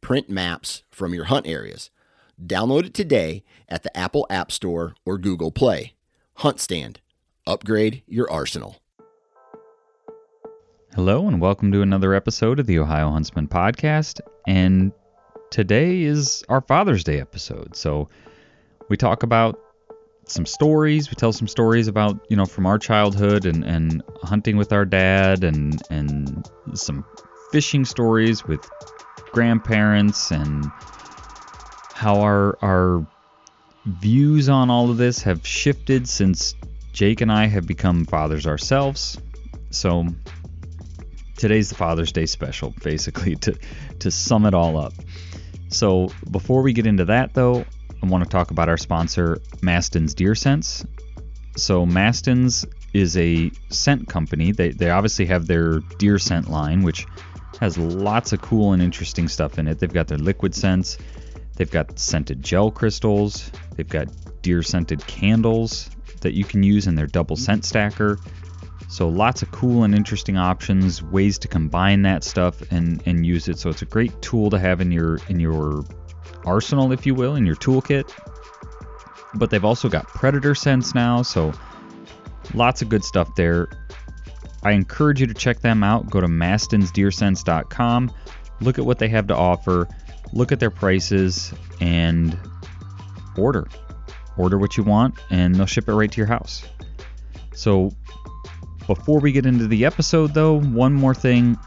print maps from your hunt areas. Download it today at the Apple App Store or Google Play. Hunt Stand. Upgrade your arsenal. Hello, and welcome to another episode of the Ohio Huntsman Podcast. And today is our Father's Day episode. So we talk about some stories. We tell some stories about, you know, from our childhood and, and hunting with our dad and, and some fishing stories with grandparents and how our our views on all of this have shifted since Jake and I have become fathers ourselves. So today's the Father's Day special, basically to to sum it all up. So before we get into that though, I want to talk about our sponsor, Mastin's Deer Sense. So Mastin's is a scent company. They they obviously have their deer scent line, which has lots of cool and interesting stuff in it. They've got their liquid scents, they've got scented gel crystals, they've got deer scented candles that you can use in their double scent stacker. So lots of cool and interesting options, ways to combine that stuff and, and use it. So it's a great tool to have in your in your arsenal, if you will, in your toolkit. But they've also got predator scents now, so lots of good stuff there. I encourage you to check them out. Go to mastinsdeersense.com, look at what they have to offer, look at their prices, and order. Order what you want, and they'll ship it right to your house. So, before we get into the episode, though, one more thing.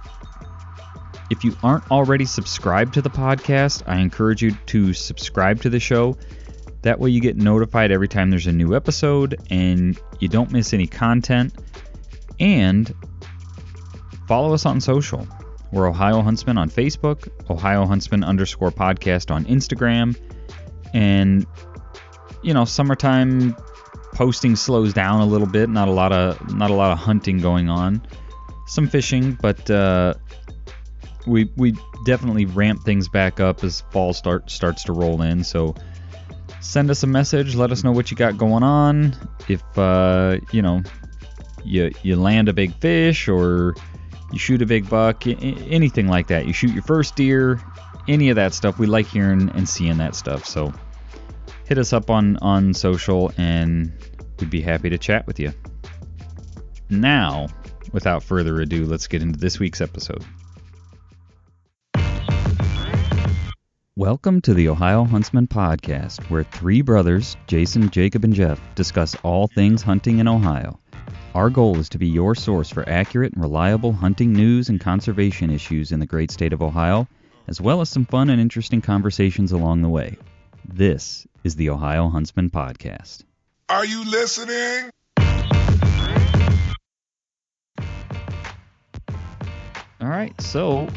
If you aren't already subscribed to the podcast, I encourage you to subscribe to the show. That way, you get notified every time there's a new episode and you don't miss any content. And follow us on social. We're Ohio Huntsman on Facebook, Ohio Huntsman underscore podcast on Instagram, and you know, summertime posting slows down a little bit. Not a lot of not a lot of hunting going on. Some fishing, but uh, we we definitely ramp things back up as fall start starts to roll in. So send us a message. Let us know what you got going on. If uh, you know you you land a big fish or you shoot a big buck, anything like that. You shoot your first deer, any of that stuff. We like hearing and seeing that stuff. So hit us up on on social and we'd be happy to chat with you. Now, without further ado, let's get into this week's episode. Welcome to the Ohio Huntsman Podcast, where three brothers, Jason, Jacob, and Jeff, discuss all things hunting in Ohio. Our goal is to be your source for accurate and reliable hunting news and conservation issues in the great state of Ohio, as well as some fun and interesting conversations along the way. This is the Ohio Huntsman Podcast. Are you listening? All right, so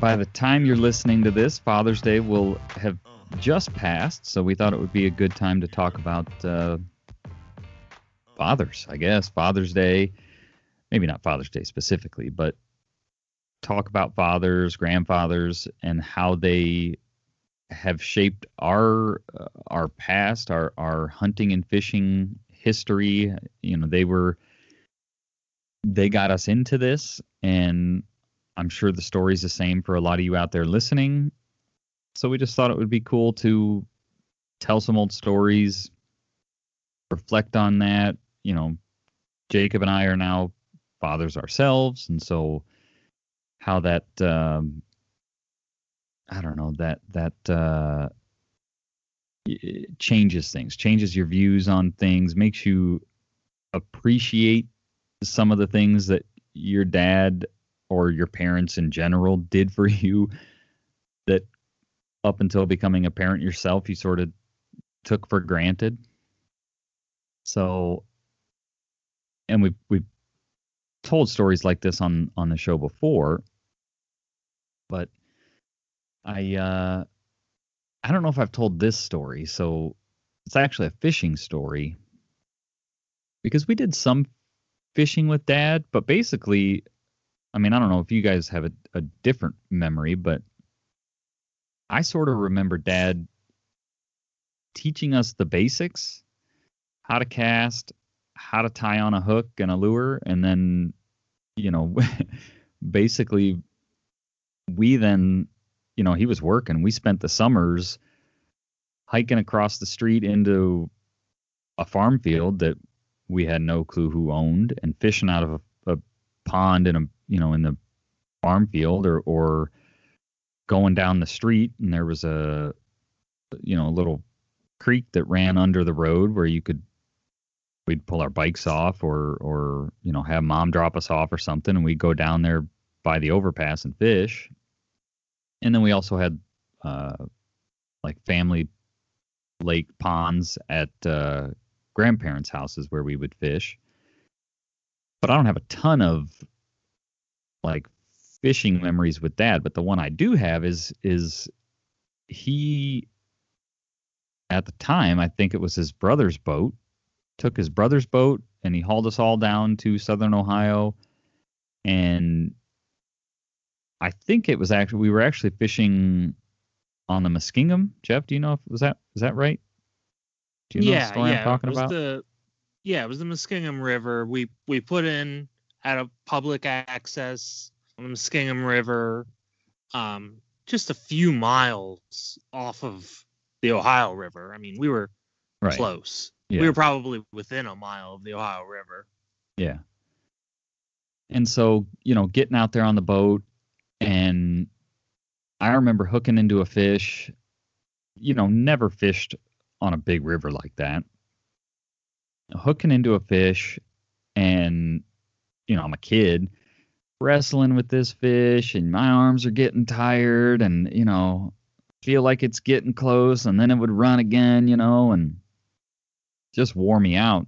by the time you're listening to this, Father's Day will have just passed, so we thought it would be a good time to talk about uh, fathers, I guess, Father's Day. Maybe not Father's Day specifically, but talk about fathers, grandfathers, and how they have shaped our uh, our past, our our hunting and fishing history. You know, they were they got us into this, and I'm sure the story's the same for a lot of you out there listening. So we just thought it would be cool to tell some old stories, reflect on that, you know, Jacob and I are now fathers ourselves, and so how that um, I don't know that that uh, changes things, changes your views on things, makes you appreciate some of the things that your dad or your parents in general did for you that up until becoming a parent yourself you sort of took for granted. So and we've we've told stories like this on on the show before, but I uh, I don't know if I've told this story, so it's actually a fishing story because we did some fishing with dad, but basically, I mean, I don't know if you guys have a, a different memory, but I sort of remember dad teaching us the basics how to cast, how to tie on a hook and a lure, and then, you know, basically, we then, you know, he was working. We spent the summers hiking across the street into a farm field that we had no clue who owned and fishing out of a, a pond in a you know in the farm field or or going down the street and there was a you know a little creek that ran under the road where you could we'd pull our bikes off or or you know have mom drop us off or something and we'd go down there by the overpass and fish. And then we also had uh like family lake ponds at uh grandparents houses where we would fish. But i don't have a ton of like fishing memories with dad but the one i do have is is he at the time i think it was his brother's boat took his brother's boat and he hauled us all down to southern ohio and i think it was actually we were actually fishing on the muskingum jeff do you know if was that is that right do you know yeah, the story yeah. i'm talking it was about The, yeah, it was the Muskingum River. We we put in at a public access on the Muskingum River, um, just a few miles off of the Ohio River. I mean, we were right close. Yeah. We were probably within a mile of the Ohio River. Yeah. And so, you know, getting out there on the boat and I remember hooking into a fish, you know, never fished on a big river like that. Hooking into a fish and you know, I'm a kid wrestling with this fish and my arms are getting tired and, you know, feel like it's getting close and then it would run again, you know, and just wore me out.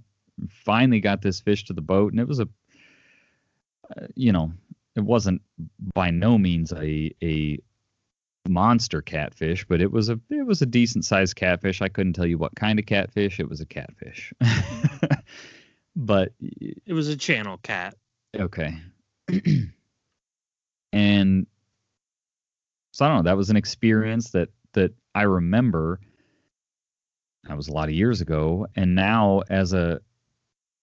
Finally got this fish to the boat and it was a uh, you know it wasn't by no means a a monster catfish but it was a it was a decent sized catfish. I couldn't tell you what kind of catfish. It was a catfish. But It was a channel cat. okay. And so i don't know that was an experience that that i remember that was a lot of years ago. And now as a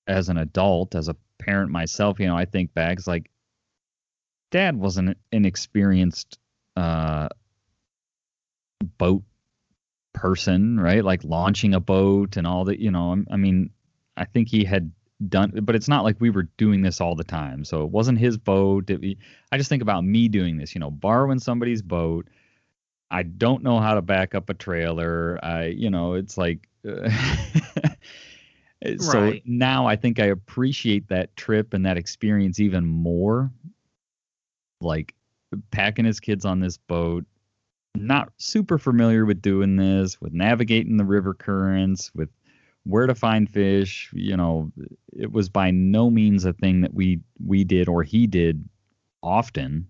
as an adult as a parent myself you know i think back it's like dad wasn't an experienced uh boat person right? Like launching a boat and all that you know I- i mean i think he had done but it's not like we were doing this all the time. So it wasn't his boat. It, i just think about me doing this you know borrowing somebody's boat i don't know how to back up a trailer. I you know it's like uh, so Right. now i think i appreciate that trip and that experience even more. Like packing his kids on this boat not super familiar with doing this with navigating the river currents with where to find fish you know it was by no means a thing that we we did or he did often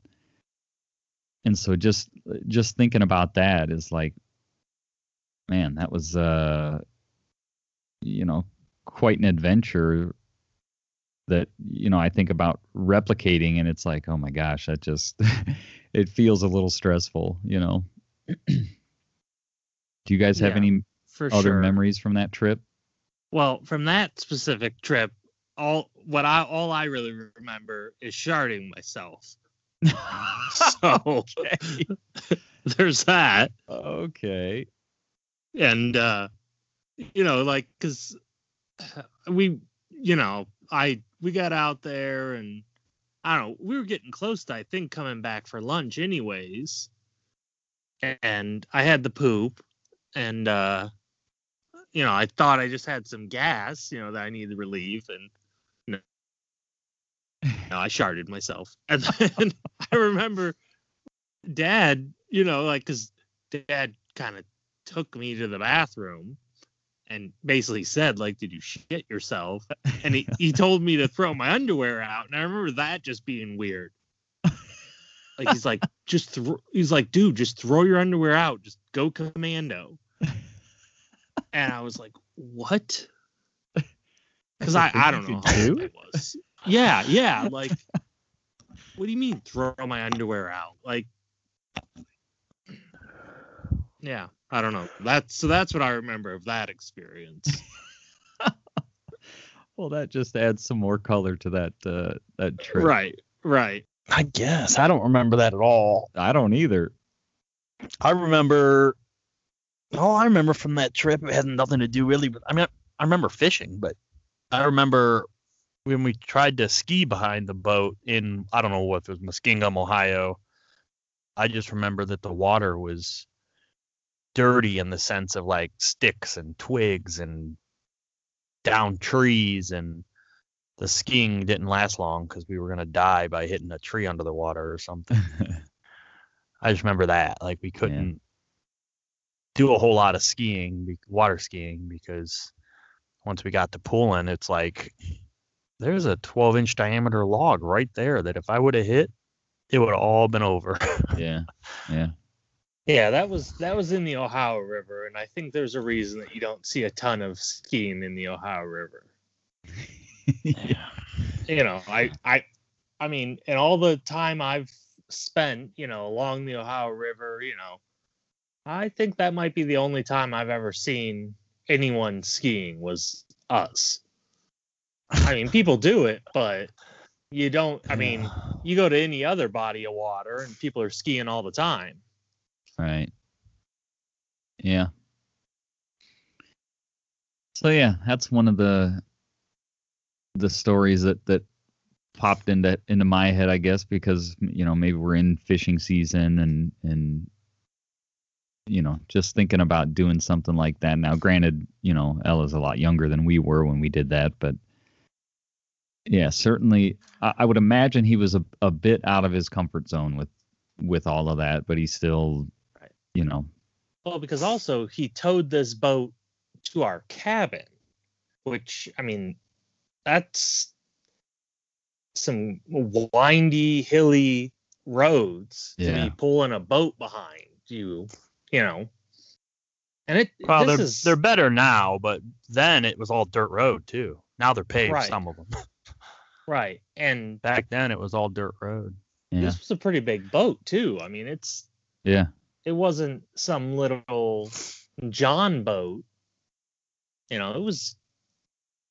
and so just just thinking about that is like man that was uh you know quite an adventure that you know I think about replicating and it's like oh my gosh that just it feels a little stressful you know do you guys have Yeah, any For other sure. memories from that trip Well, from that specific trip, all what I all I really remember is sharding myself. So there's that. okay. And uh you know like because we you know i we got out there and i don't know we were getting close to i think coming back for lunch anyways. And i had the poop and uh you know i thought i just had some gas you know that i needed to relieve and no i sharded myself and then i remember dad you know like because dad kind of took me to the bathroom and basically said like did you shit yourself and he, he told me to throw my underwear out and i remember that just being weird Like he's like, just throw. He's like, dude, just throw your underwear out. Just go commando. and I was like, what? Because I, I don't know how old I was. Yeah, yeah. Like, what do you mean throw my underwear out? Like, yeah, I don't know. That's so that's what I remember of that experience. Well, that just adds some more color to that uh, that trip. right, right. I guess I don't remember that at all. I don't either. I remember. Oh, I remember from that trip. It had nothing to do really with. I mean, I remember fishing, but I remember when we tried to ski behind the boat in I don't know what it was Muskingum, Ohio. I just remember that the water was dirty in the sense of like sticks and twigs and down trees and the skiing didn't last long because we were gonna die by hitting a tree under the water or something. I just remember that like we couldn't do a whole lot of skiing, water skiing, because once we got to pooling, it's like there's a 12 inch diameter log right there that if I would have hit, it would have all been over. yeah, yeah. Yeah, that was that was in the Ohio River, and I think there's a reason that you don't see a ton of skiing in the Ohio River. yeah. You know, I I I mean, and all the time I've spent, you know, along the Ohio River, you know, I think that might be the only time I've ever seen anyone skiing was us. I mean, people do it, but you don't. I mean, you go to any other body of water, and people are skiing all the time. Right. Yeah. So yeah, that's one of the the stories that that popped into into my head, I guess, because you know maybe we're in fishing season and and you know just thinking about doing something like that. Now, granted, you know Ella's a lot younger than we were when we did that, but yeah, certainly I, I would imagine he was a a bit out of his comfort zone with with all of that, but he still, Right. you know, Well, because also he towed this boat to our cabin, which I mean, that's some windy, hilly roads to be pulling a boat behind you, you know. And it well, this they're is they're better now, but then it was all dirt road too. Now they're paved Right. some of them. right. And Back then it was all dirt road. yeah, this was a pretty big boat too. I mean, it's yeah, it wasn't some little John boat. You know, it was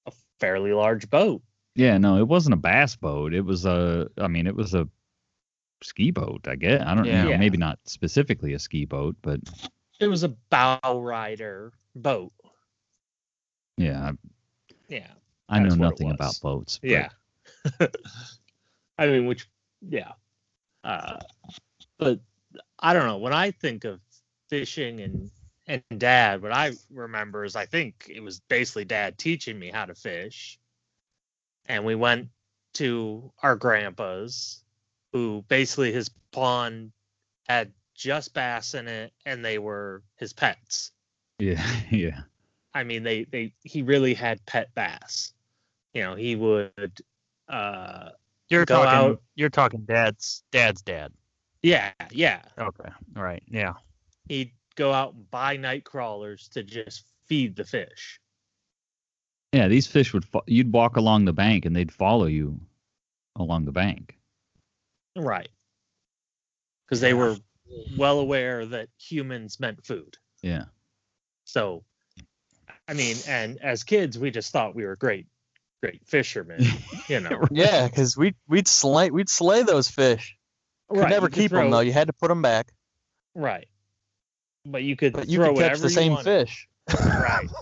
a fairly large boat. yeah. No, it wasn't a bass boat. It was a, I mean, it was a ski boat. I guess I don't Yeah. know. Yeah. Maybe not specifically a ski boat, but It was a bow rider boat. yeah, Yeah. I, know That's what it nothing about boats. but- Yeah. I mean, which, yeah. Uh, but I don't know. When I think of fishing and and dad, what I remember is I think it was basically dad teaching me how to fish. And we went to our grandpa's, who basically his pond had just bass in it, and they were his pets. yeah, yeah, I mean, they they he really had pet bass. You know, he would uh You're Go talking out- you're talking dad's dad's dad. yeah, yeah. Okay. right, Yeah. He'd go out and buy night crawlers to just feed the fish. yeah. These fish would fo- you'd walk along the bank and they'd follow you along the bank. Right. Because they were well aware that humans meant food. Yeah, So I mean, and as kids we just thought we were great great fishermen, you know. Yeah, because we we'd slay we'd slay those fish. Could Right, never you could keep them though. You had to put them back. Right. But you could But you throw could catch the same wanted. fish. Right.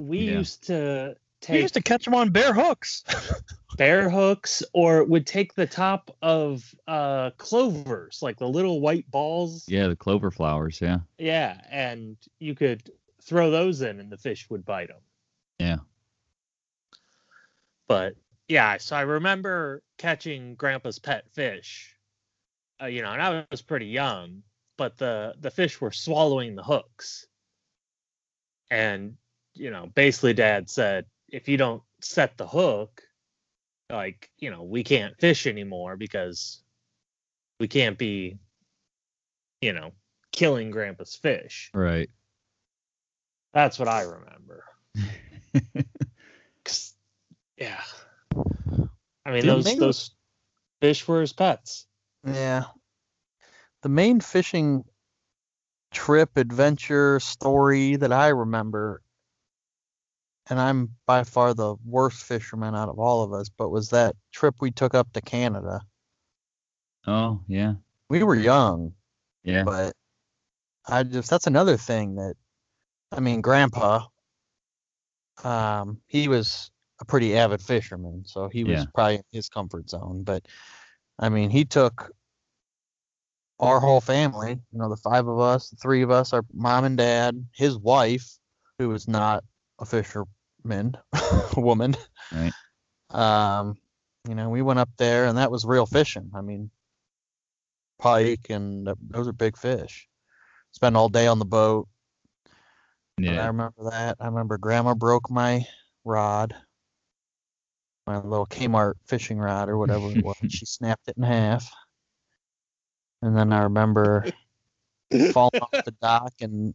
we Yeah. used to We used to catch them on bare hooks. bare hooks or would take the top of uh clovers like the little white balls yeah. The clover flowers. Yeah, yeah and you could throw those in and the fish would bite them yeah, but yeah so i remember catching grandpa's pet fish uh, you know and i was pretty young but the the fish were swallowing the hooks. And you know basically dad said if you don't set the hook like you know we can't fish anymore because we can't be you know killing grandpa's fish. Right. that's what i remember yeah i mean The those main- those fish were his pets Yeah. The main fishing trip adventure story that I remember, and I'm by far the worst fisherman out of all of us, but was that trip we took up to Canada. oh yeah. We were young, Yeah. but I just that's another thing that I mean, grandpa um he was a pretty avid fisherman, so he was Yeah. probably in his comfort zone, but I mean, he took our whole family, you know, the five of us, the three of us, our mom and dad, his wife, who was not a fisherman, woman. Right. Um, you know, we went up there and that was real fishing. I mean, pike and those are big fish. Spend all day on the boat. But I remember that. I remember grandma broke my rod, my little Kmart fishing rod or whatever it was. she snapped it in half. And then I remember falling off the dock and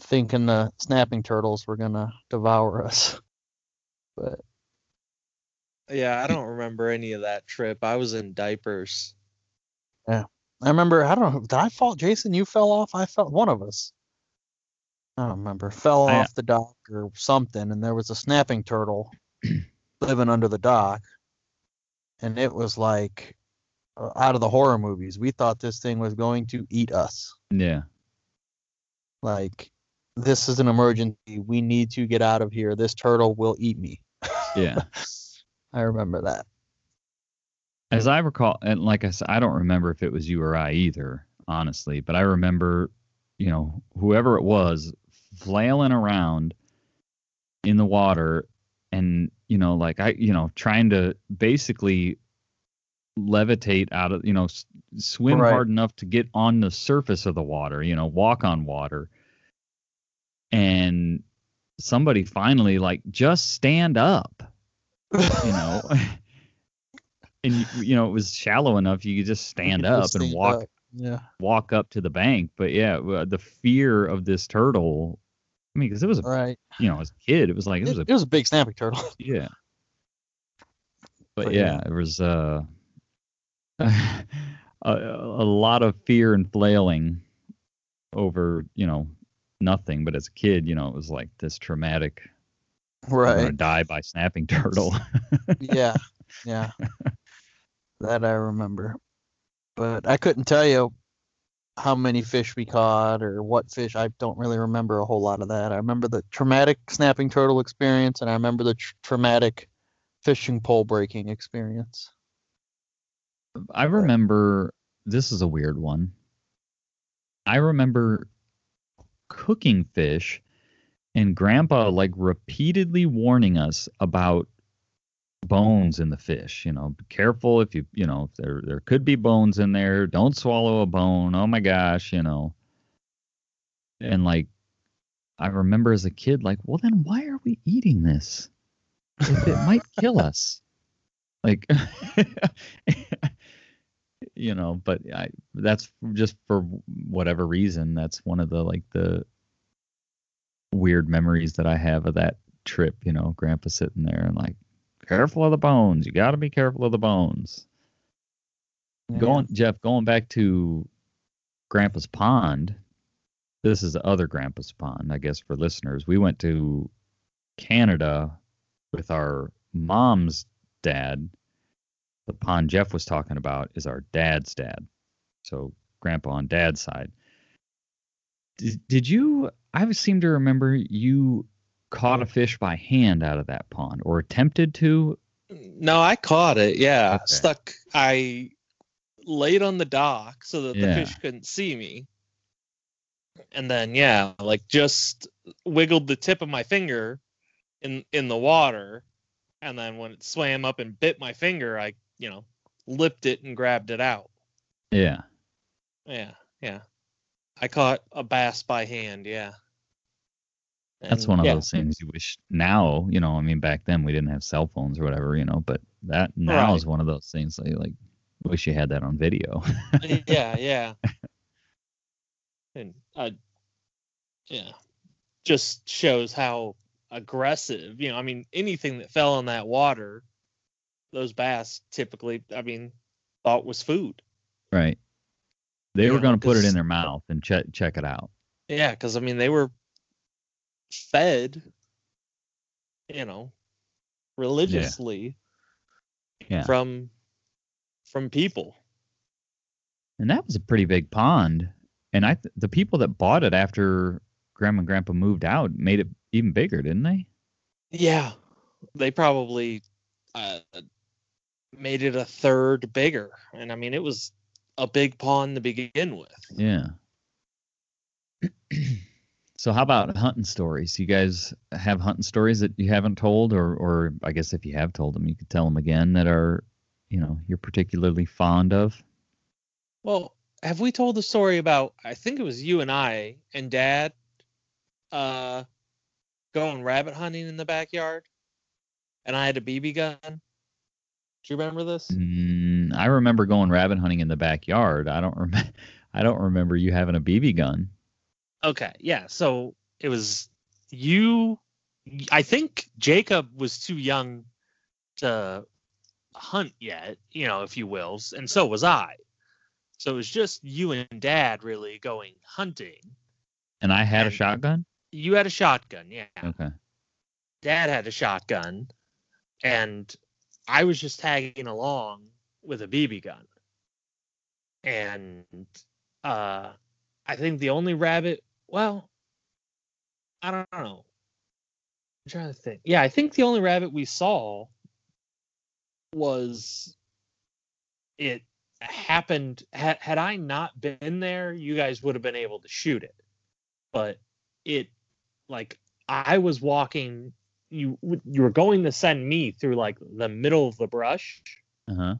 thinking the snapping turtles were gonna devour us. But Yeah, I don't remember any of that trip. I was in diapers. Yeah. I remember I don't know, did I fall Jason, you fell off? I fell one of us. I don't remember. Fell I- off the dock or something, and there was a snapping turtle living under the dock. And it was like uh, out of the horror movies. We thought this thing was going to eat us. Yeah. Like, this is an emergency. We need to get out of here. This turtle will eat me. Yeah. I remember that. As I recall, and like I said, I don't remember if it was you or I either, honestly, but I remember, you know, whoever it was flailing around in the water and, you know, like I, you know, trying to basically levitate out of, you know, s- swim Right. hard enough to get on the surface of the water, you know, walk on water. And somebody finally, like, just stand up you know and you, know it was shallow enough you could just stand could up just and stand walk up. Yeah. walk up to the bank but yeah the fear of this turtle i mean because it was a Right. you know as a kid it was like it It, was a it was a big snapping turtle. yeah but, But yeah, yeah. it was uh a, a lot of fear and flailing over you know nothing but as a kid you know it was like this traumatic i'm gonna right. die by snapping turtle yeah. Yeah. that I remember. But I couldn't tell you how many fish we caught or what fish. I don't really remember a whole lot of that. I remember the traumatic snapping turtle experience and I remember the tr- traumatic fishing pole breaking experience. I remember this is a weird one. I remember cooking fish and grandpa like repeatedly warning us about bones in the fish, you know, be careful if you, you know, if there there could be bones in there, don't swallow a bone. Oh my gosh, you know. And like I remember as a kid like, well then why are we eating this? If it might kill us. Like you know but i that's just for whatever reason that's one of the like the weird memories that i have of that trip you know grandpa sitting there and like careful of the bones you got to be careful of the bones Yeah. going jeff going back to grandpa's pond this is the other grandpa's pond i guess for listeners we went to canada with our mom's dad the pond Jeff was talking about is our dad's dad. So grandpa on dad's side. Did, did you I seem to remember you caught a fish by hand out of that pond or attempted to? No, I caught it. Yeah, Okay. stuck. I laid on the dock so that Yeah. the fish couldn't see me, and then yeah, like just wiggled the tip of my finger in in the water, and then when it swam up and bit my finger, I you know lipped it and grabbed it out. Yeah. Yeah, yeah. I caught a bass by hand. Yeah. That's one of yeah, those things you wish now, you know, I mean back then we didn't have cell phones or whatever, you know, but that now Right. is one of those things that you like wish you had that on video. yeah, yeah. And uh, yeah, just shows how aggressive. You know, I mean, anything that fell in that water, those bass typically, I mean, thought was food. right. They You were going to put it in their mouth and check check it out. Yeah, because I mean, they were fed, you know, religiously Yeah. from from people. And that was a pretty big pond. And I th- the people that bought it after grandma and grandpa moved out made it even bigger, didn't they? Yeah, they probably uh, made it a third bigger, and I mean, it was a big pond to begin with. Yeah. so how about hunting stories? You guys have hunting stories that you haven't told, or or I guess if you have told them, you could tell them again that are, you know, you're particularly fond of. Well, have we told the story about? I think it was you and I and Dad, uh, going rabbit hunting in the backyard, and I had a BB gun. Do you remember this? Mm, I remember going rabbit hunting in the backyard. I don't remember. I don't remember you having a BB gun. Okay, yeah. So it was you. I think Jacob was too young to hunt yet, you know, if you will, and so was I. So it was just you and Dad really going hunting. And I had a shotgun. You had a shotgun, yeah. Okay. Dad had a shotgun, and I was just tagging along with a BB gun. And uh, I think the only rabbit, well, I don't know. I'm trying to think. Yeah, I think the only rabbit we saw was it happened. Had, had I not been there, you guys would have been able to shoot it. But it, like, I was walking you you were going to send me through like the middle of the brush. Uh huh.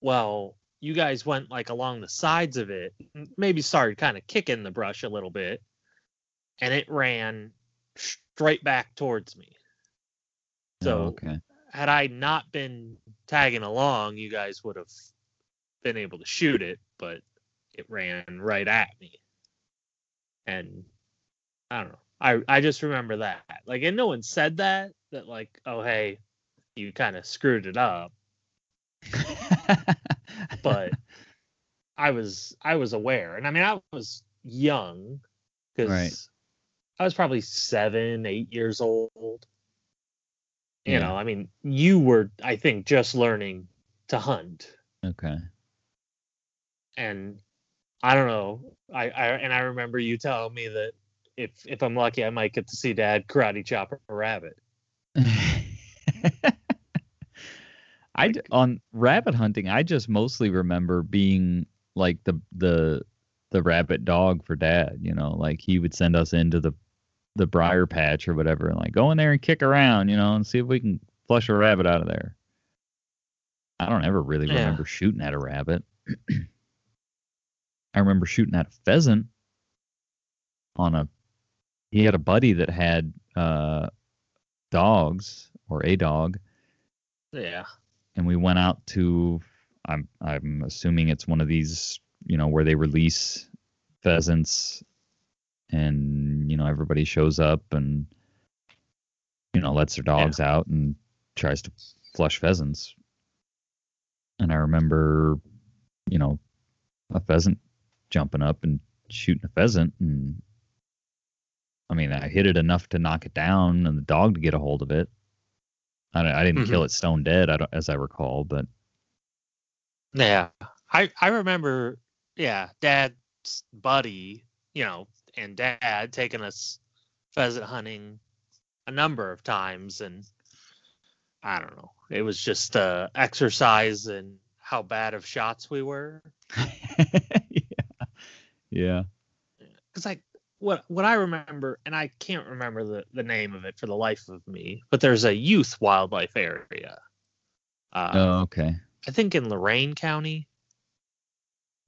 Well, you guys went like along the sides of it, maybe started kind of kicking the brush a little bit, and it ran straight back towards me. So Oh, okay. had I not been tagging along, you guys would have been able to shoot it, but it ran right at me. And I don't know. I I just remember that. Like and no one said that that like, oh hey, you kind of screwed it up, but I was I was aware. And I mean I was young cuz Right. I was probably 7, 8 years old. You Yeah. know, I mean, you were I think just learning to hunt okay. and I don't know. I, I and I remember you telling me that if if I'm lucky, I might get to see Dad karate chop a rabbit. I d- on rabbit hunting. I just mostly remember being like the the the rabbit dog for dad. You know, like he would send us into the the briar patch or whatever, and like go in there and kick around, you know, and see if we can flush a rabbit out of there. I don't ever really Yeah. remember shooting at a rabbit. I remember shooting at a pheasant on a. He had a buddy that had uh, dogs or a dog, Yeah. And we went out to I'm I'm assuming it's one of these, you know, where they release pheasants and you know everybody shows up and you know lets their dogs out and tries to flush pheasants. And I remember, you know, a pheasant jumping up and shooting a pheasant and I mean, I hit it enough to knock it down and the dog to get a hold of it. I, don't- I didn't kill it stone dead, I don't, as I recall, but Yeah. I I remember yeah, Dad's buddy, you know, and Dad taking us pheasant hunting a number of times and I don't know. It was just uh exercise and how bad of shots we were. yeah, yeah. because I what what I remember, and I can't remember the the name of it for the life of me, but there's a youth wildlife area. Uh, Oh, okay. I think in Lorain County.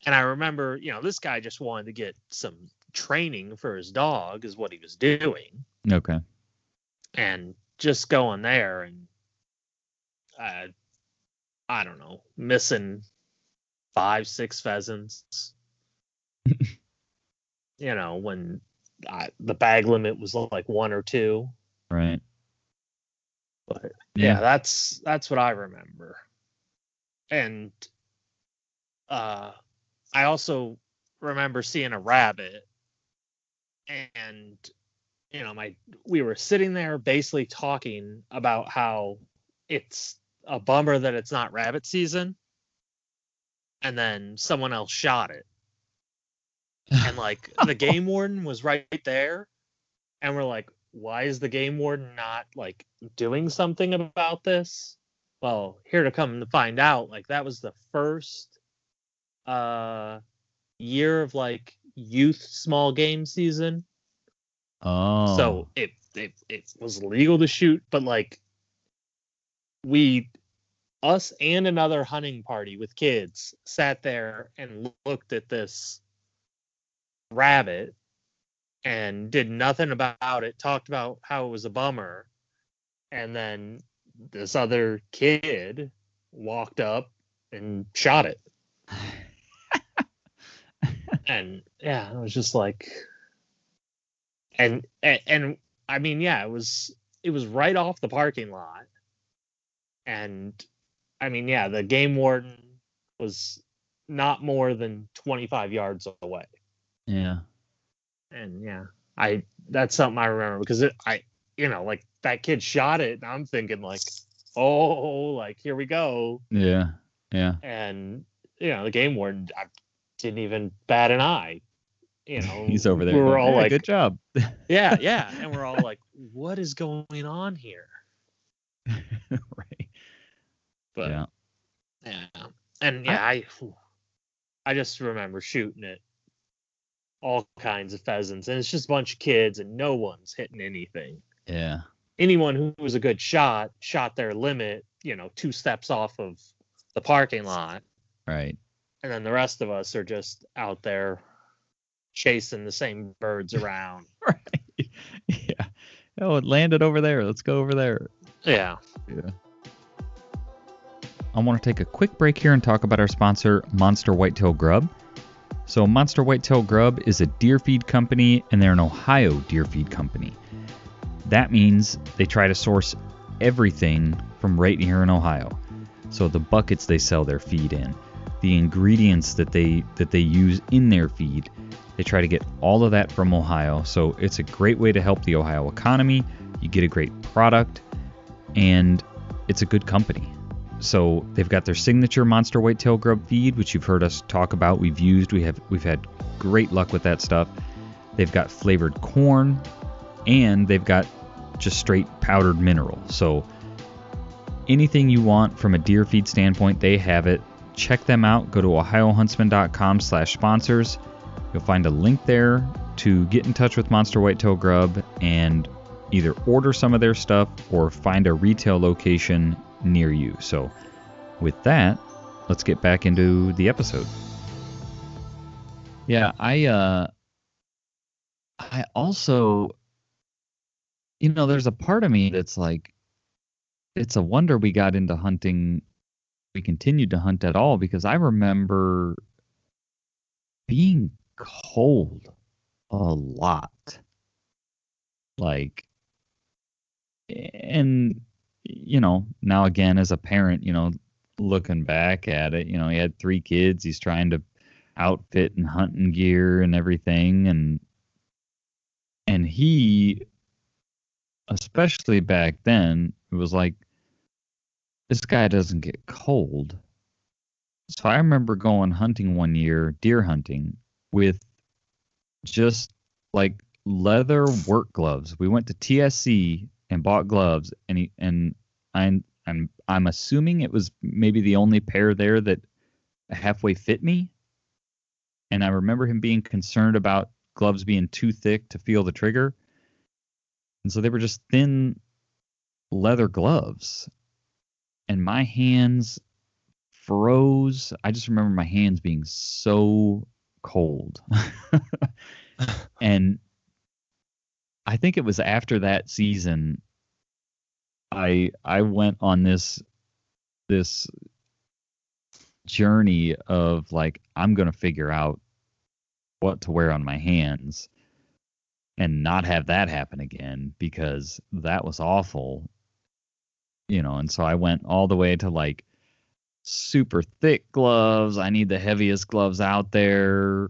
And I remember, you know, this guy just wanted to get some training for his dog is what he was doing Okay. and just going there and uh, I don't know, missing five, six pheasants. you know, when I, the bag limit was like one or two. Right. But yeah. that's that's what I remember. And uh I also remember seeing a rabbit and you know my we were sitting there basically talking about how it's a bummer that it's not rabbit season and then someone else shot it and like the game warden was right there and we're like why is the game warden not like doing something about this well here to come to find out like that was the first uh year of like youth small game season Oh. so it, it it was legal to shoot but like we us and another hunting party with kids sat there and looked at this rabbit and did nothing about it talked about how it was a bummer. And then this other kid walked up and shot it. And yeah it was just like and, and and i mean yeah it was it was right off the parking lot. And i mean yeah the game warden was not more than 25 yards away yeah. and yeah i that's something i remember because it i you know like that kid shot it and i'm thinking like oh like here we go Yeah. Yeah. and you know the game warden I didn't even bat an eye you know He's over there. we were all "Hey, like good job. yeah yeah and we're all like what is going on here right. but yeah. yeah and yeah i i just remember shooting it all kinds of pheasants and it's just a bunch of kids and no one's hitting anything Yeah. anyone who was a good shot shot their limit you know two steps off of the parking lot Right. and then the rest of us are just out there chasing the same birds around Right. Yeah. Oh, it landed over there. Let's go over there. yeah Yeah. I want to take a quick break here and talk about our sponsor, Monster Whitetail Grub. So, Monster Whitetail Grub is a deer feed company, and they're an Ohio deer feed company. That means they try to source everything from right here in Ohio. So, the buckets they sell their feed in, the ingredients that they that they use in their feed, they try to get all of that from Ohio. So, it's a great way to help the Ohio economy. You get a great product, and it's a good company. So they've got their signature monster whitetail grub feed, which you've heard us talk about. We've used. We have we've had great luck with that stuff. They've got flavored corn, and they've got just straight powdered mineral. So anything you want from a deer feed standpoint, they have it. Check them out. Go to ohiohuntsman.com/sponsors. You'll find a link there to get in touch with Monster Whitetail Grub and either order some of their stuff or find a retail location near you. So, with that, let's get back into the episode. Yeah, I uh I also you know, there's a part of me that's like it's a wonder we got into hunting we continued to hunt at all because I remember being cold a lot. Like and you know, now again as a parent, you know, looking back at it, you know, he had three kids, he's trying to outfit and hunting gear and everything and and he especially back then it was like this guy doesn't get cold. So I remember going hunting one year, deer hunting with just like leather work gloves. We went to TSC and bought gloves and he and I'm I'm I'm assuming it was maybe the only pair there that halfway fit me. And I remember him being concerned about gloves being too thick to feel the trigger. And so they were just thin leather gloves. And my hands froze. I just remember my hands being so cold. and I think it was after that season I I went on this this journey of like I'm going to figure out what to wear on my hands and not have that happen again because that was awful you know and so I went all the way to like super thick gloves. I need the heaviest gloves out there.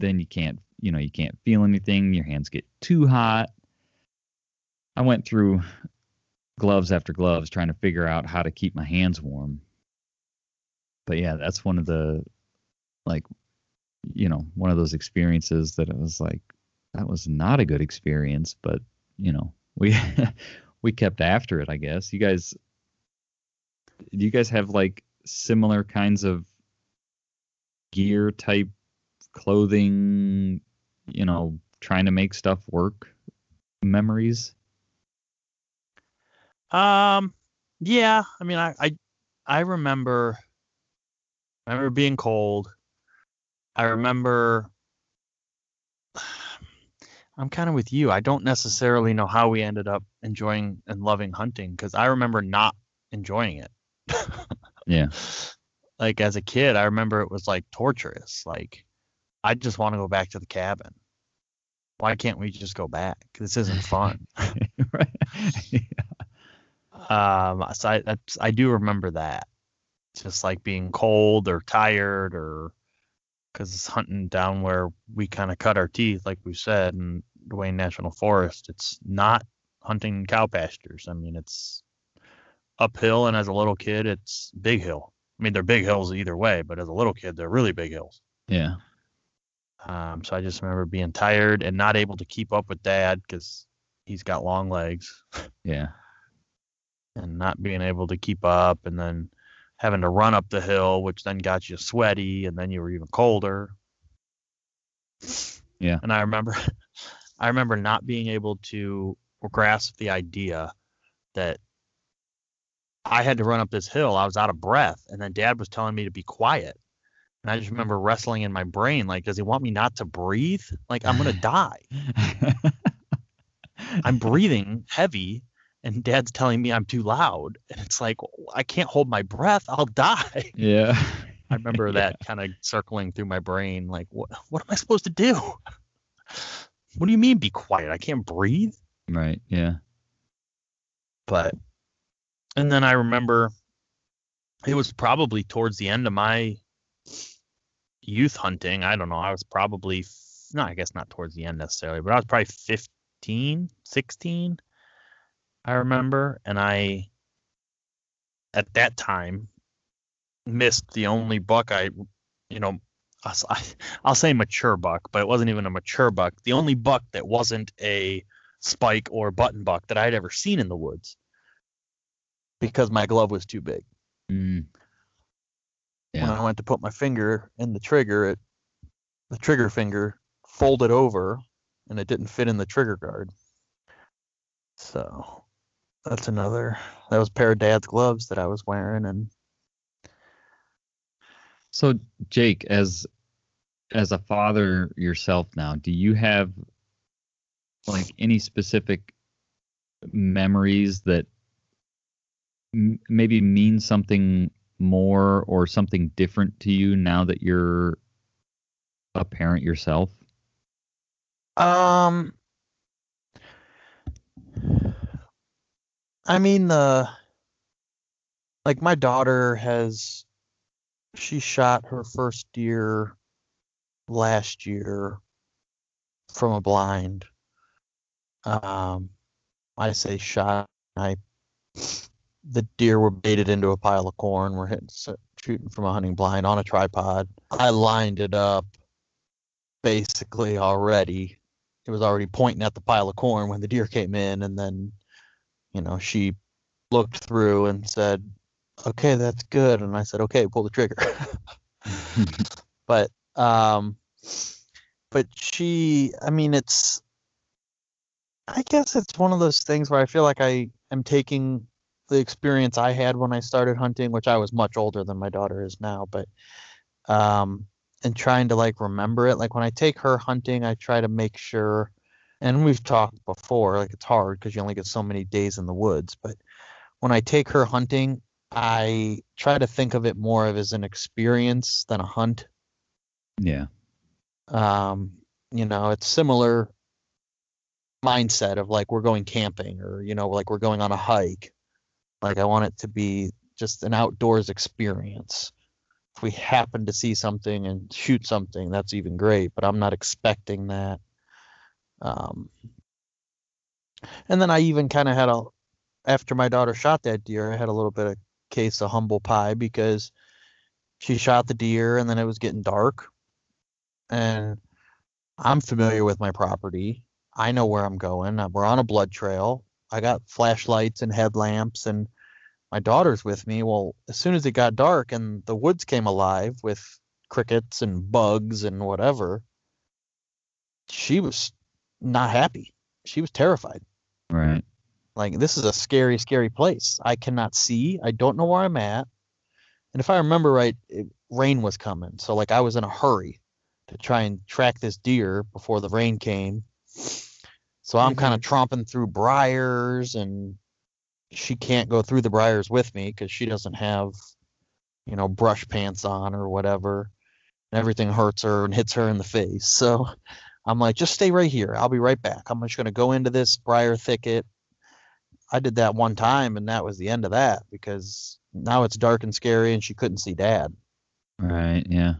Then you can't you know you can't feel anything your hands get too hot. I went through gloves after gloves trying to figure out how to keep my hands warm. But yeah that's one of the like you know one of those experiences that it was like that was not a good experience but you know we we kept after it i guess. You guys do you guys have like similar kinds of gear type clothing you know trying to make stuff work memories Um, yeah. I mean, I, I, I remember, I remember being cold. I remember. I'm kind of with you. I don't necessarily know how we ended up enjoying and loving hunting because I remember not enjoying it. yeah Like as a kid, I remember it was like torturous. Like I just want to go back to the cabin. Why can't we just go back? This isn't fun. right Um, so I that's, I do remember that, just like being cold or tired or because it's hunting down where we kind of cut our teeth, like we said, in Wayne National Forest. It's not hunting cow pastures. I mean, it's uphill, and as a little kid, it's big hill. I mean, they're big hills either way, but as a little kid, they're really big hills. yeah Um, so I just remember being tired and not able to keep up with Dad because he's got long legs. yeah and not being able to keep up and then having to run up the hill which then got you sweaty and then you were even colder Yeah. and i remember i remember not being able to grasp the idea that i had to run up this hill i was out of breath and then dad was telling me to be quiet and i just remember wrestling in my brain like does he want me not to breathe like i'm gonna die i'm breathing heavy and dad's telling me I'm too loud. And it's like, I can't hold my breath. I'll die. yeah I remember that kind of circling through my brain. Like, what, what am I supposed to do? What do you mean be quiet? I can't breathe. right yeah But, and then I remember it was probably towards the end of my youth hunting. I don't know. I was probably, no, I guess not towards the end necessarily, but I was probably 15, 16. I remember. And I, at that time, missed the only buck I, you know, I'll s- I'll say mature buck, but it wasn't even a mature buck. The only buck that wasn't a spike or button buck that I'd ever seen in the woods because my glove was too big. Mm. When I went to put my finger in the trigger, it the trigger finger folded over and it didn't fit in the trigger guard. So that's another that was a pair of dad's gloves that I was wearing and So Jake, as as a father yourself now, do you have like any specific memories that m- maybe mean something more or something different to you now that you're a parent yourself? Um, I mean the like my daughter has she shot her first deer last year from a blind. Um, I say shot. I the deer were baited into a pile of corn. We're hitting shooting from a hunting blind on a tripod. I lined it up basically already it was already pointing at the pile of corn when the deer came in and then you know she looked through and said okay that's good and i said okay pull the trigger but um but she i mean it's i guess it's one of those things where i feel like i am taking the experience i had when i started hunting which i was much older than my daughter is now but um and trying to like remember it. Like when I take her hunting, I try to make sure and we've talked before, like it's hard because you only get so many days in the woods, but when I take her hunting, I try to think of it more of as an experience than a hunt. Yeah. Um, you know, it's similar mindset of like we're going camping or you know like we're going on a hike like i want it to be just an outdoors experience if we happen to see something and shoot something that's even great but i'm not expecting that um and then i even kind of had a after my daughter shot that deer i had a little bit of case of humble pie because she shot the deer and then it was getting dark and i'm familiar with my property I know where I'm going. We're on a blood trail. I got flashlights and headlamps, and my daughter's with me. Well, as soon as it got dark and the woods came alive with crickets and bugs and whatever, she was not happy. She was terrified. Right. Like, this is a scary, scary place. I cannot see. I don't know where I'm at. And if I remember right, it, rain was coming. So, like, I was in a hurry to try and track this deer before the rain came. So I'm kind of mm-hmm. tromping through briars, and she can't go through the briars with me because she doesn't have, you know, brush pants on or whatever. And everything hurts her and hits her in the face. So I'm like, just stay right here. I'll be right back. I'm just going to go into this briar thicket. I did that one time, and that was the end of that because now it's dark and scary, and she couldn't see dad. Right. Yeah.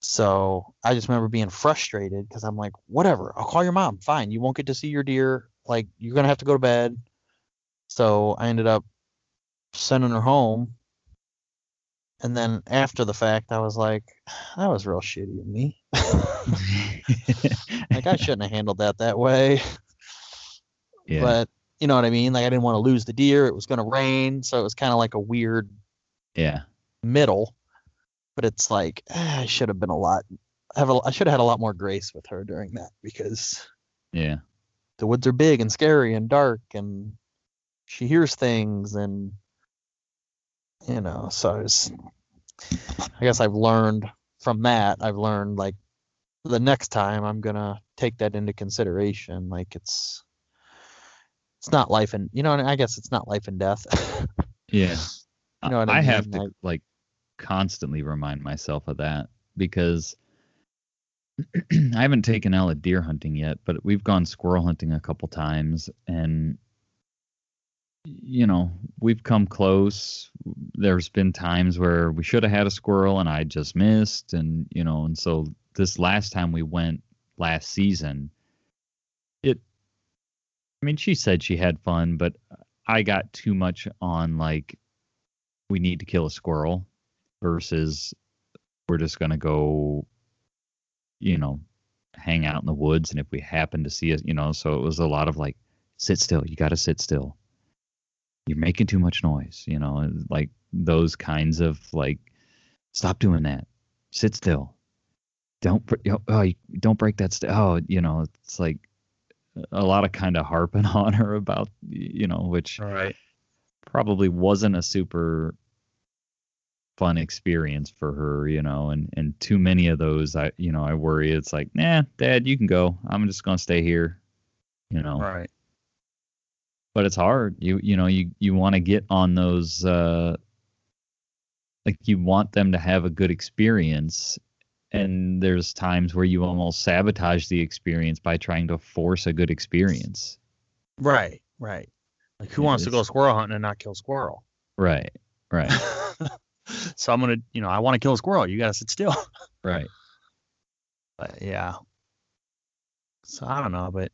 So I just remember being frustrated because I'm like, whatever, I'll call your mom. Fine. You won't get to see your deer. Like, you're going to have to go to bed. So I ended up sending her home. And then after the fact, I was like, that was real shitty of me. like, I shouldn't have handled that that way. yeah. But you know what I mean? Like, I didn't want to lose the deer. It was going to rain. So it was kind of like a weird yeah. middle, but it's like eh, I should have been a lot. Have a, I should have had a lot more grace with her during that because Yeah. the woods are big and scary and dark, and she hears things, and you know. So I, was, I guess I've learned from that. I've learned like the next time I'm gonna take that into consideration. Like it's it's not life and you know. and I guess it's not life and death. Yeah. You know what I, I have mean? to like constantly remind myself of that because I haven't taken Ella deer hunting yet, but we've gone squirrel hunting a couple times and you know, we've come close. There's been times where we should have had a squirrel and I just missed and you know, and so this last time we went last season, it I mean, she said she had fun, but I got too much on like we need to kill a squirrel versus we're just going to go you know hang out in the woods and if we happen to see it you know so it was a lot of like sit still you got to sit still. You're making too much noise you know like those kinds of like stop doing that. Sit still. Don't oh don't break that st- oh you know it's like a lot of kind of harping on her about you know which All right. probably wasn't a super fun experience for her, you know, and and too many of those I you know, I worry it's like, "Nah, dad, you can go. I'm just going to stay here." You know. Right. But it's hard. You you know, you you want to get on those uh like you want them to have a good experience and there's times where you almost sabotage the experience by trying to force a good experience. Right. Right. Like who Yeah, wants to go squirrel hunting and not kill squirrel? Right. Right. so I'm gonna, you know, I want to kill a squirrel. You gotta sit still. right. But yeah. So I don't know, but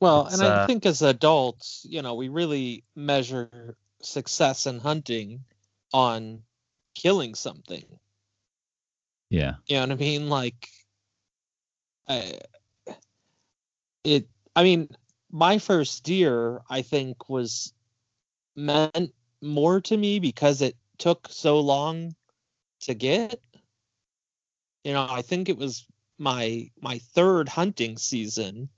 Well, It's, and I uh, think as adults, you know, we really measure success in hunting on killing something. Yeah. You know what I mean? Like, I, it. I mean, my first deer, I think, was meant more to me because it took so long to get. You know, I think it was my my third hunting season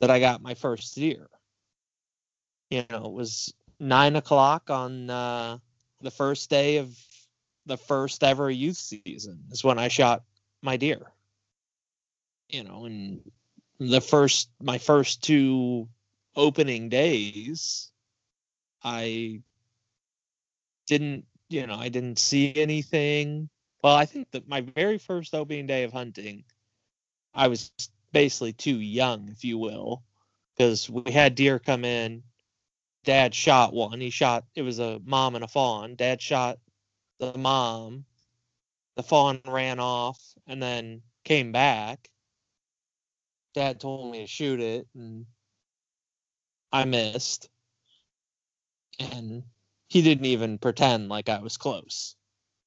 that I got my first deer. You know, it was nine o'clock on uh, the first day of the first ever youth season is when I shot my deer. You know, and the first my first two opening days, I didn't, you know, I didn't see anything. Well, I think that my very first opening day of hunting, I was basically too young, if you will, because we had deer come in. Dad shot one. He shot. It was a mom and a fawn. Dad shot the mom. The fawn ran off and then came back. Dad told me to shoot it, and I missed. And he didn't even pretend like I was close.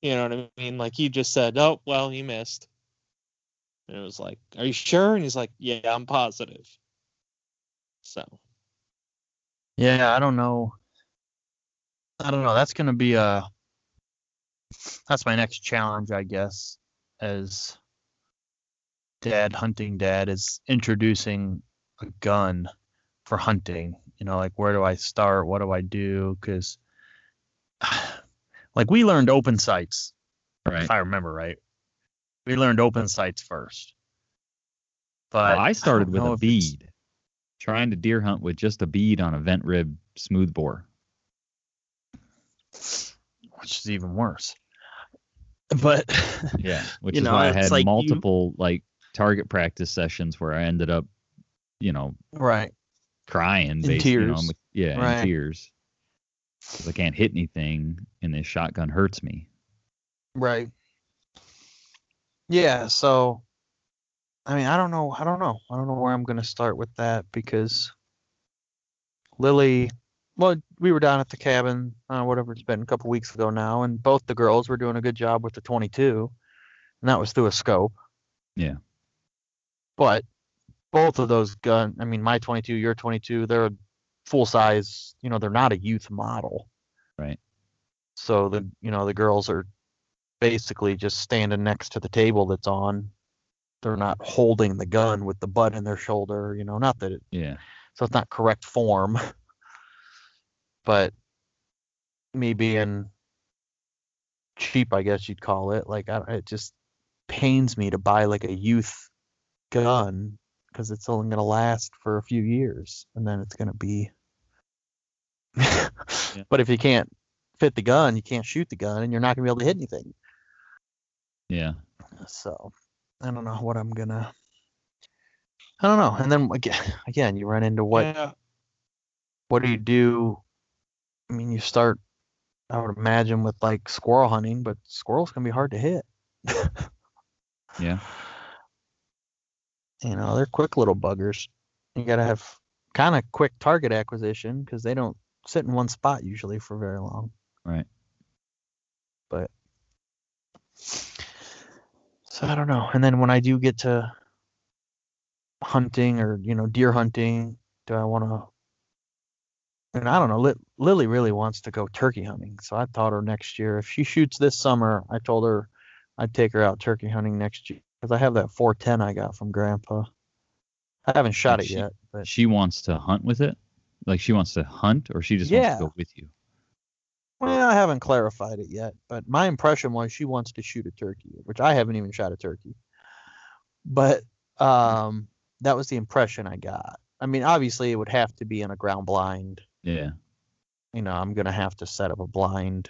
You know what I mean? Like he just said, "Oh, well, you missed." And it was like, "Are you sure?" And he's like, "Yeah, I'm positive." So Yeah, I don't know. I don't know. That's gonna be a. That's my next challenge, I guess, as dad hunting dad is introducing a gun for hunting. You know, like where do I start? What do I do? Because, like, we learned open sights, Right. if I remember right. We learned open sights first. But Well, I started don't with a bead, trying to deer hunt with just a bead on a vent rib smoothbore. which is even worse. But Yeah, which is know, why I had like you- multiple like target practice sessions where I ended up, you know, right, crying, basically, you know, tears. Yeah, Right. in tears. 'Cause I can't hit anything, and this shotgun hurts me. right. Yeah, so I mean, I don't know, I don't know. I don't know where I'm going to start with that because Lily, well, we were down at the cabin, uh, whatever it's been, a couple weeks ago now, and both the girls were doing a good job with the 22, and that was through a scope. Yeah. But both of those gun, I mean, my 22, your 22, they're full size. You know, they're not a youth model. Right. So the you know the girls are basically just standing next to the table that's on. They're not holding the gun with the butt in their shoulder. You know, not that it Yeah, so it's not correct form. but me being cheap, I guess you'd call it. Like I, it just pains me to buy like a youth gun because it's only going to last for a few years and then it's going to be. But if you can't fit the gun, you can't shoot the gun, and you're not going to be able to hit anything. yeah, So I don't know what I'm gonna. I don't know. And then again, again, you run into what yeah, what do you do? I mean, you start, I would imagine, with like squirrel hunting, but squirrels can be hard to hit. yeah. You know, they're quick little buggers. You got to have kind of quick target acquisition because they don't sit in one spot usually for very long. Right. But so I don't know. And then when I do get to hunting or you know deer hunting, do I want to? And I don't know. Li- Lily really wants to go turkey hunting, so I thought her next year if she shoots this summer, I told her I'd take her out turkey hunting next year because I have that 410 I got from Grandpa. I haven't shot Like it she- yet, but She wants to hunt with it, like she wants to hunt, or she just wants to go with you. well, I haven't clarified it yet. But my impression was she wants to shoot a turkey, which I haven't even shot a turkey. But um, that was the impression I got. I mean, obviously, it would have to be in a ground blind. Yeah, You know, I'm gonna have to set up a blind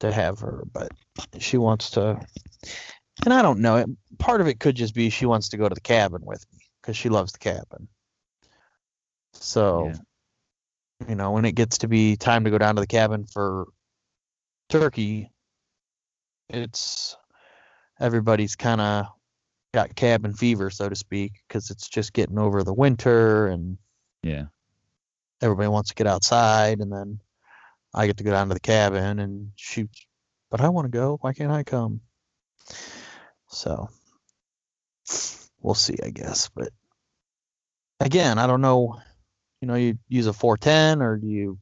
to have her, but she wants to. And I don't know. Part of it could just be she wants to go to the cabin with me because she loves the cabin. So, Yeah. you know, when it gets to be time to go down to the cabin for turkey, it's everybody's kind of got cabin fever, so to speak, because it's just getting over the winter and yeah, everybody wants to get outside and then I get to go down to the cabin and shoot. But I want to go. Why can't I come? So we'll see, I guess. But again, I don't know. You know, you use a 410 or do you,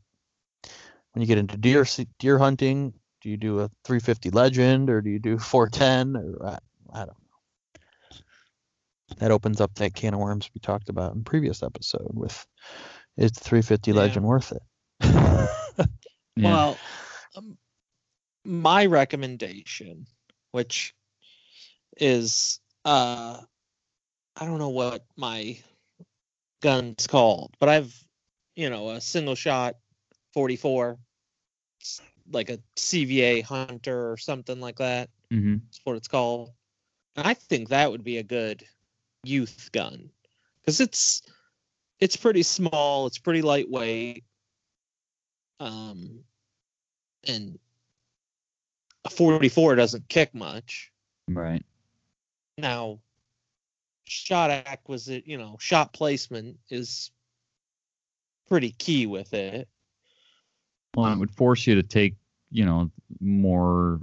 when you get into deer deer hunting, do you do a 350 Legend or do you do 410 or I, I don't know. That opens up that can of worms we talked about in previous episode with is the 350 Yeah. Legend worth it? yeah. Well, um, my recommendation, which is uh I don't know what my gun's called, but I've you know a single shot 44, like a CVA Hunter or something like that. Mm-hmm. That's what it's called. And I think that would be a good youth gun because it's it's pretty small, it's pretty lightweight, um, and a 44 doesn't kick much. Right. Now, shot acquisition, you know, shot placement is pretty key with it. Well, it would force you to take, you know, more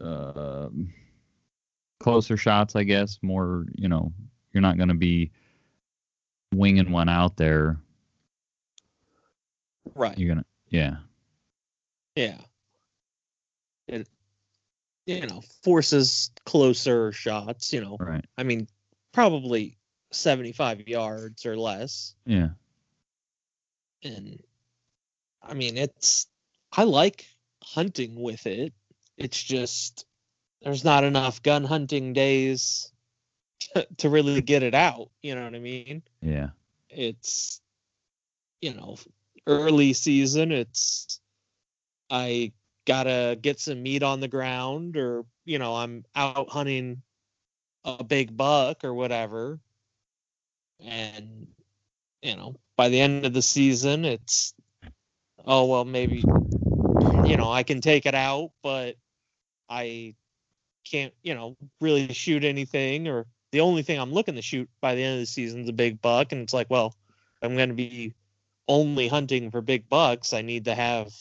um closer shots, I guess. More, you know, you're not going to be winging one out there. Right. You're gonna, yeah, Yeah. You know, forces closer shots, you know. right, I mean, probably 75 yards or less. yeah, And I mean, it's, I like hunting with it. It's just, there's not enough gun hunting days to, to really get it out. You know what I mean? yeah, it's you know early season it's i gotta get some meat on the ground or you know i'm out hunting a big buck or whatever and you know by the end of the season it's oh well maybe you know i can take it out but i can't you know really shoot anything or the only thing I'm looking to shoot by the end of the season is a big buck, and it's like, well, I'm going to be only hunting for big bucks. I need to have,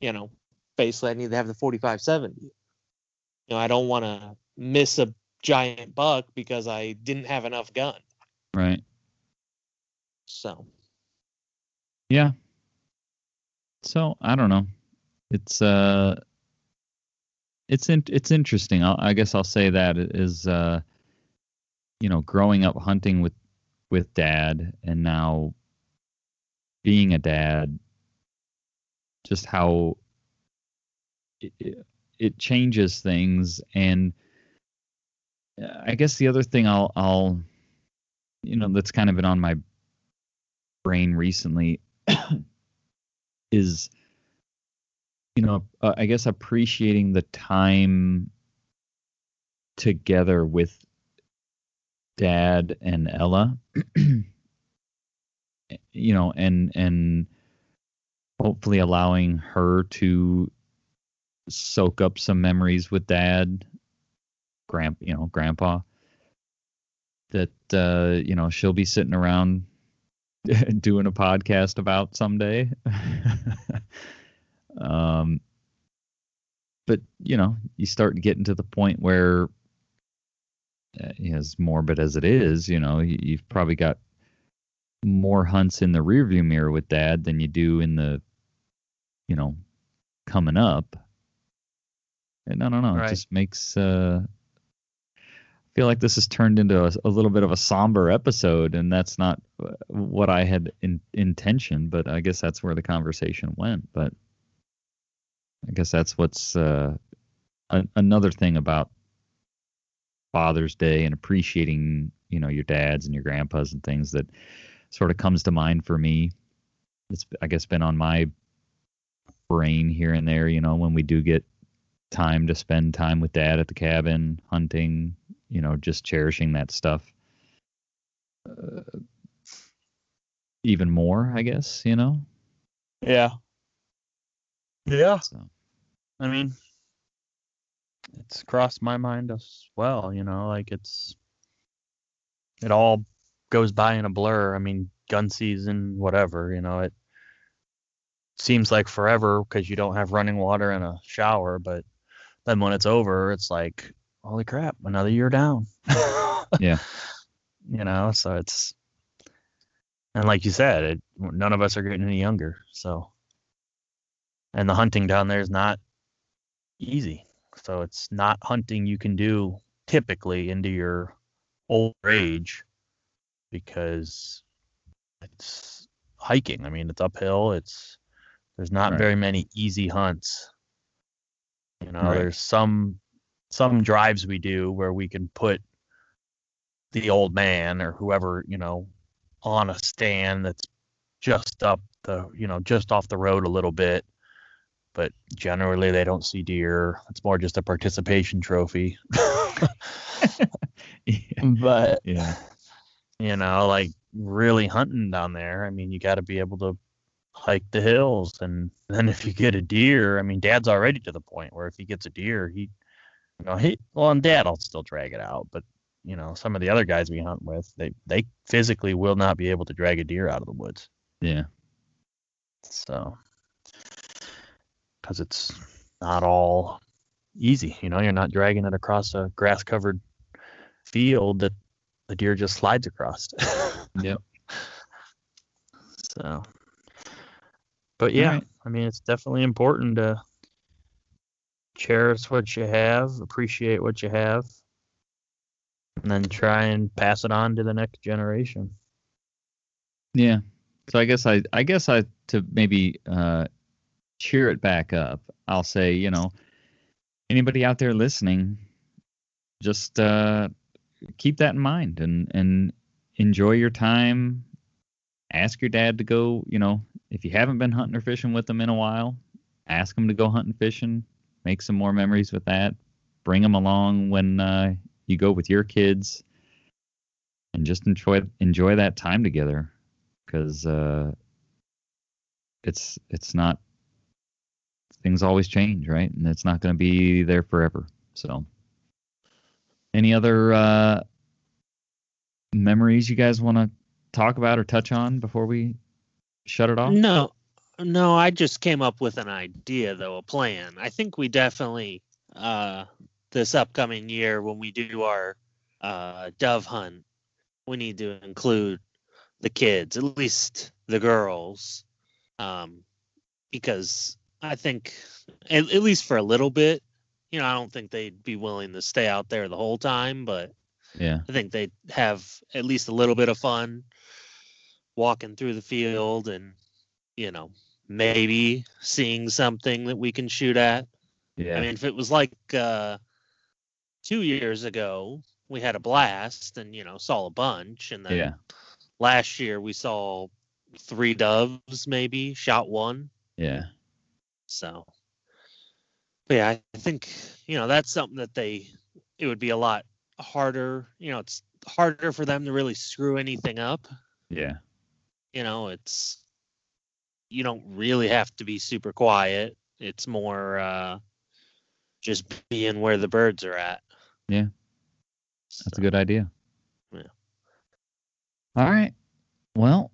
you know, basically, I need to have the 4570. You know, I don't want to miss a giant buck because I didn't have enough gun. right, So, yeah. So I don't know. It's uh, it's in, it's interesting. I'll, I guess I'll say that is uh, you know, growing up hunting with with dad and now being a dad, just how it, it, changes things. And uh, I guess the other thing I'll I'll you know that's kind of been on my brain recently is you know uh, I guess appreciating the time together with dad and Ella. You know and and hopefully allowing her to soak up some memories with dad grand you know grandpa that uh you know she'll be sitting around doing a podcast about someday. Um but you know you start getting to the point where as morbid as it is you know you, you've probably got more hunts in the rearview mirror with dad than you do in the you know coming up and i don't know Right. it just makes uh I feel like this has turned into a, a little bit of a somber episode and that's not uh, what i had in intention but i guess that's where the conversation went but i guess that's what's uh a, another thing about father's day and appreciating you know your dads and your grandpas and things that sort of comes to mind for me it's i guess been on my brain here and there you know when we do get time to spend time with dad at the cabin hunting you know just cherishing that stuff uh, even more i guess you know Yeah. Yeah. so I mean, it's crossed my mind as well. You know, like it's it all goes by in a blur. I mean, gun season, whatever. You know, it seems like forever because you don't have running water and a shower, but then when it's over, it's like, holy crap, another year down. Yeah. You know, so it's and like you said, it, none of us are getting any younger, so and the hunting down there is not easy. So it's not hunting you can do typically into your older age because it's hiking. I mean, it's uphill. It's there's not Right. very many easy hunts. You know, Right. there's some some drives we do where we can put the old man or whoever, you know, on a stand that's just up the, you know, just off the road a little bit. But generally they don't see deer. It's more just a participation trophy. yeah. but yeah. you know, like really hunting down there, I mean, you got to be able to hike the hills. And then if you get a deer, I mean, dad's already to the point where if he gets a deer, he, you know, he, well, and dad will still drag it out. But, you know, some of the other guys we hunt with, they, they physically will not be able to drag a deer out of the woods. Yeah. So, because it's not all easy, you know, you're not dragging it across a grass covered field that the deer just slides across. Yep. So, but yeah, Alright. I mean, it's definitely important to cherish what you have, appreciate what you have, and then try and pass it on to the next generation. Yeah. So I guess I I guess I to maybe uh cheer it back up. I'll say, you know, anybody out there listening, just uh keep that in mind and and enjoy your time. Ask your dad to go, you know, if you haven't been hunting or fishing with them in a while, ask them to go hunting fishing, make some more memories with that. Bring them along when uh you go with your kids and just enjoy enjoy that time together because uh, it's it's not things always change, right? And it's not going to be there forever. So, any other uh, memories you guys want to talk about or touch on before we shut it off? No, no, I just came up with an idea though, a plan. I think we definitely uh this upcoming year when we do our uh dove hunt, we need to include the kids, at least the girls. Um because I think at, at least for a little bit, you know, I don't think they'd be willing to stay out there the whole time, but Yeah, I think they'd have at least a little bit of fun walking through the field and, you know, maybe seeing something that we can shoot at. yeah, I mean, if it was like uh, two years ago, we had a blast and, you know, saw a bunch. And then yeah, last year we saw three doves, maybe, shot one. yeah, So, but yeah, I think you know that's something that they. It would be a lot harder. You know, it's harder for them to really screw anything up. yeah, You know, it's you don't really have to be super quiet. It's more uh just being where the birds are at. Yeah. That's a good idea. Yeah. All right. Well,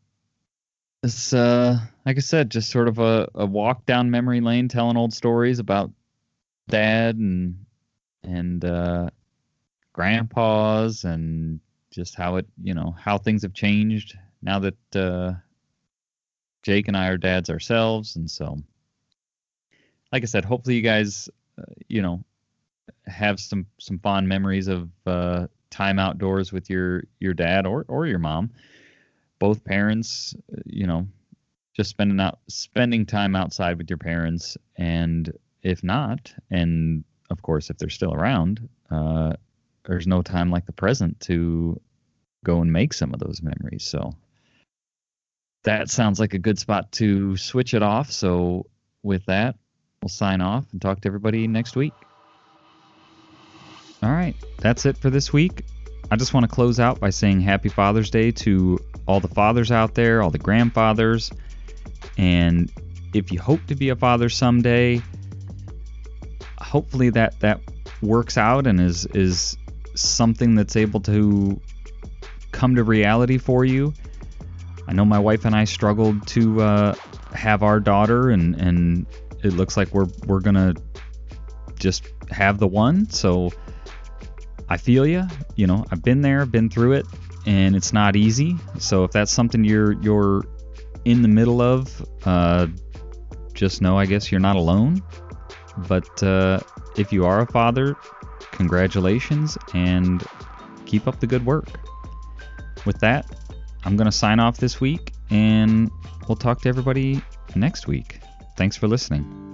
it's uh like I said, just sort of a, a walk down memory lane telling old stories about dad and and uh grandpas and just how it you know how things have changed now that uh Jake and I are dads ourselves and so like I said hopefully you guys uh, you know have some some fond memories of uh time outdoors with your your dad or or your mom. Both parents uh, you know just spending out spending time outside with your parents and if not and of course if they're still around uh there's no time like the present to go and make some of those memories so that sounds like a good spot to switch it off so with that we'll sign off and talk to everybody next week all right, that's it for this week. I just want to close out by saying Happy Father's Day to all the fathers out there, all the grandfathers. And if you hope to be a father someday, hopefully that that works out and is is something that's able to come to reality for you. I know my wife and I struggled to uh, have our daughter, and and it looks like we're we're gonna just have the one. So I feel you. You know, I've been there, been through it, and it's not easy. So if that's something you're you're in the middle of, uh, just know I guess you're not alone. But uh, if you are a father, congratulations and keep up the good work. With that, I'm gonna sign off this week, and we'll talk to everybody next week. Thanks for listening.